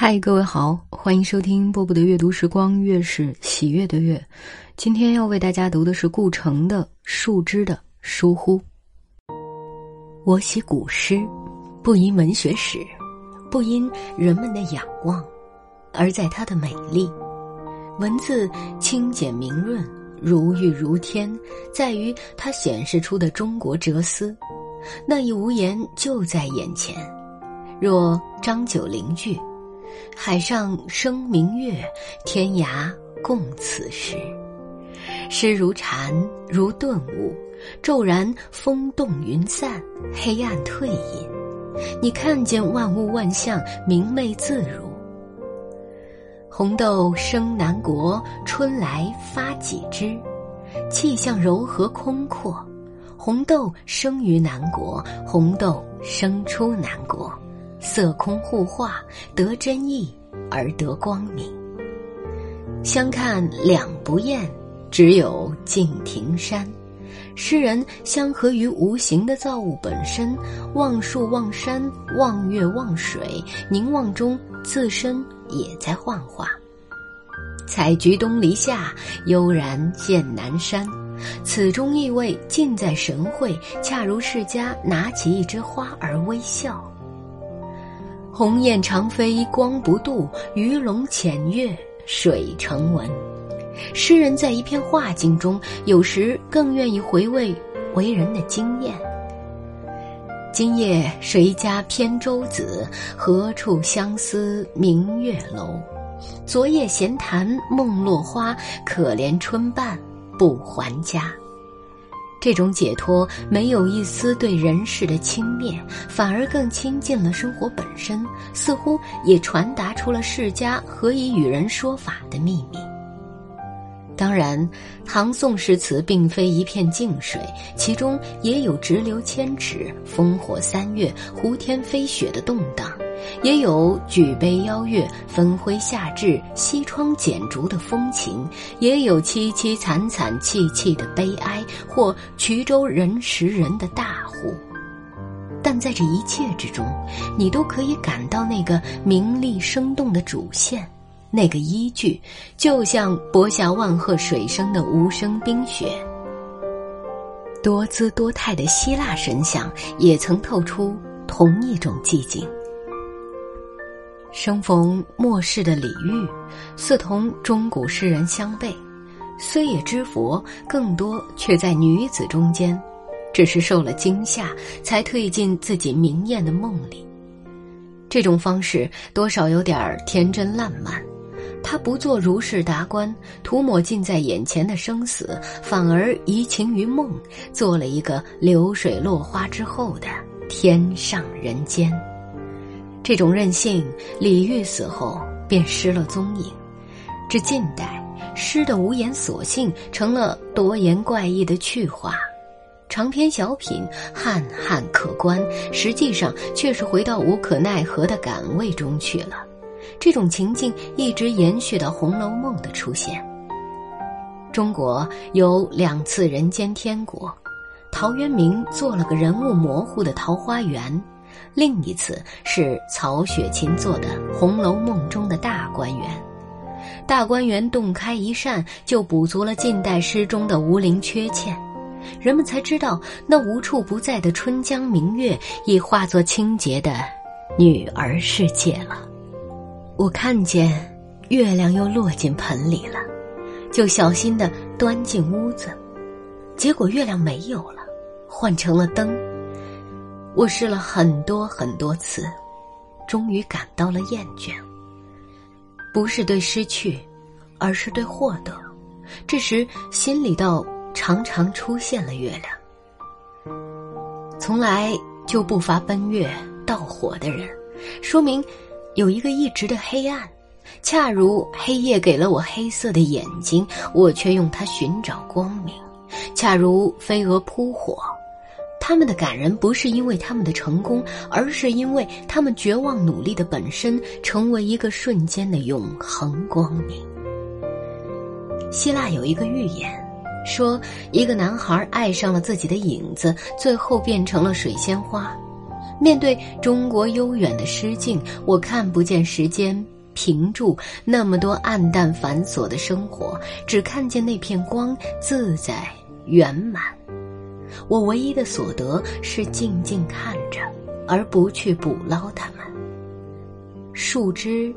嗨，各位好，欢迎收听波波的阅读时光，月是喜悦的月。今天要为大家读的是顾城的《树枝的疏忽》。我喜古诗，不因文学史，不因人们的仰望，而在它的美丽。文字清简明润，如玉如天，在于它显示出的中国哲思。那一无言就在眼前，若张九龄句。海上生明月，天涯共此时。诗如禅，如顿悟，骤然风动云散，黑暗退隐。你看见万物万象明媚自如。红豆生南国，春来发几枝。气象柔和空阔，红豆生于南国，红豆生出南国。色空互化，得真意而得光明。相看两不厌，只有敬亭山。诗人相合于无形的造物本身，望树望山望月望水，凝望中自身也在幻化。采菊东篱下，悠然见南山。此中意味尽在神会，恰如世家拿起一枝花而微笑。鸿雁长飞光不度，鱼龙潜跃水成文。诗人在一片画境中，有时更愿意回味为人的经验。今夜谁家扁舟子？何处相思明月楼？昨夜闲谈梦落花，可怜春半不还家。这种解脱没有一丝对人世的轻蔑，反而更亲近了生活本身，似乎也传达出了世家何以与人说法的秘密。当然，唐宋诗词并非一片静水，其中也有直流千尺、烽火三月、胡天飞雪的动荡。也有举杯邀月、分辉下炙、西窗剪烛的风情，也有凄凄惨惨戚戚的悲哀，或衢州人食人的大呼。但在这一切之中，你都可以感到那个明丽生动的主线，那个依据，就像博下万壑水声的无声冰雪。多姿多态的希腊神像也曾透出同一种寂静。生逢末世的李煜，似同中古诗人相悖，虽也知佛，更多却在女子中间，只是受了惊吓，才退进自己明艳的梦里。这种方式多少有点天真烂漫。他不做如是达观，涂抹近在眼前的生死，反而移情于梦，做了一个流水落花之后的天上人间。这种任性，李煜死后便失了踪影。至近代，诗的无言索性成了多言怪异的趣话，长篇小品汉汉可观，实际上却是回到无可奈何的感味中去了。这种情境一直延续到《红楼梦》的出现。中国有两次人间天国，陶渊明做了个人物模糊的桃花源。另一次是曹雪芹做的《红楼梦》中的大观园，大观园洞开一扇，就补足了近代诗中的无灵缺欠，人们才知道那无处不在的春江明月已化作清洁的女儿世界了。我看见月亮又落进盆里了，就小心的端进屋子，结果月亮没有了，换成了灯。我试了很多很多次，终于感到了厌倦。不是对失去，而是对获得。这时心里倒常常出现了月亮。从来就不乏奔月盗火的人，说明有一个一直的黑暗，恰如黑夜给了我黑色的眼睛，我却用它寻找光明；恰如飞蛾扑火。他们的感人不是因为他们的成功，而是因为他们绝望努力的本身成为一个瞬间的永恒光明。希腊有一个寓言，说一个男孩爱上了自己的影子，最后变成了水仙花。面对中国悠远的诗境，我看不见时间平住那么多暗淡繁琐的生活，只看见那片光自在圆满。我唯一的所得是静静看着，而不去捕捞它们。树枝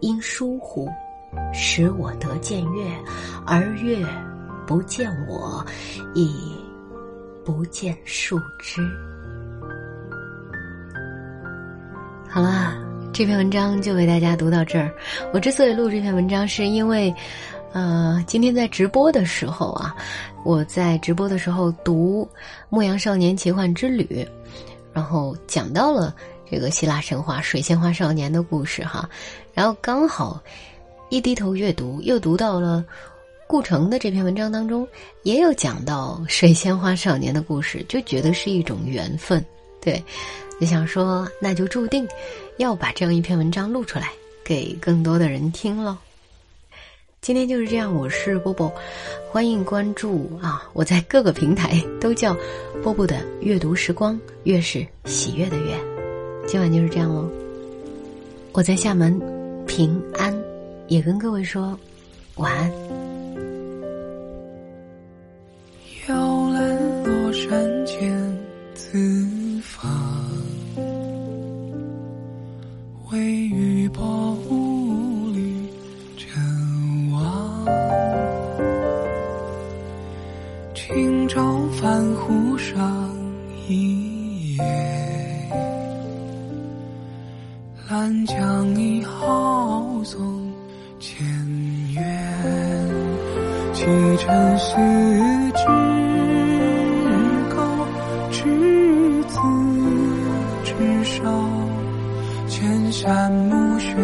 因疏忽，使我得见月，而月不见我，亦不见树枝。好了，这篇文章就为大家读到这儿。我之所以录这篇文章，是因为，呃，今天在直播的时候啊，我在直播的时候读《牧羊少年奇幻之旅》，然后讲到了这个希腊神话水仙花少年的故事哈，然后刚好一低头阅读，又读到了顾城的这篇文章当中，也有讲到水仙花少年的故事，就觉得是一种缘分，对。就想说，那就注定要把这样一篇文章录出来，给更多的人听喽。今天就是这样，我是波波，欢迎关注啊！我在各个平台都叫波波的阅读时光，越是喜悦的越。今晚就是这样喽，我在厦门平安，也跟各位说晚安。摇篮落山间，自发。微雨薄泛湖上一叶，兰江一号送千远，启程时知高，执子之手。千山暮雪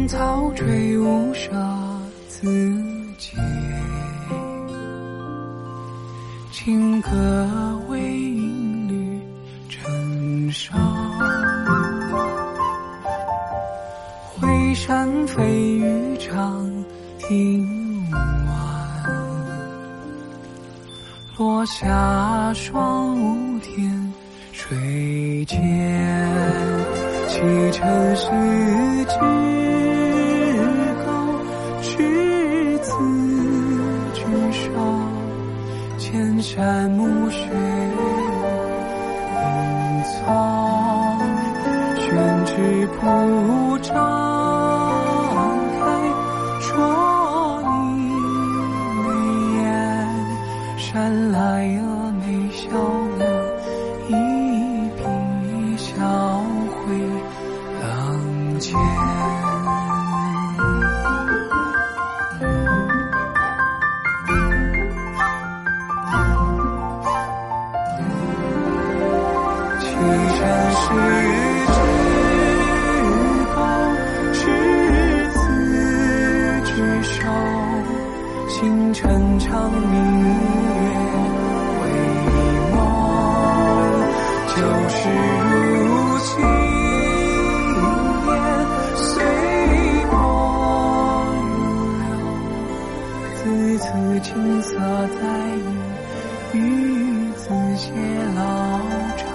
芳草吹雾纱自结，清歌为音律成伤。回山飞雨长亭晚，落下霜雾天水间，启程时知千山暮雪银葱，宣纸铺张。字字青涩在意，与子偕老。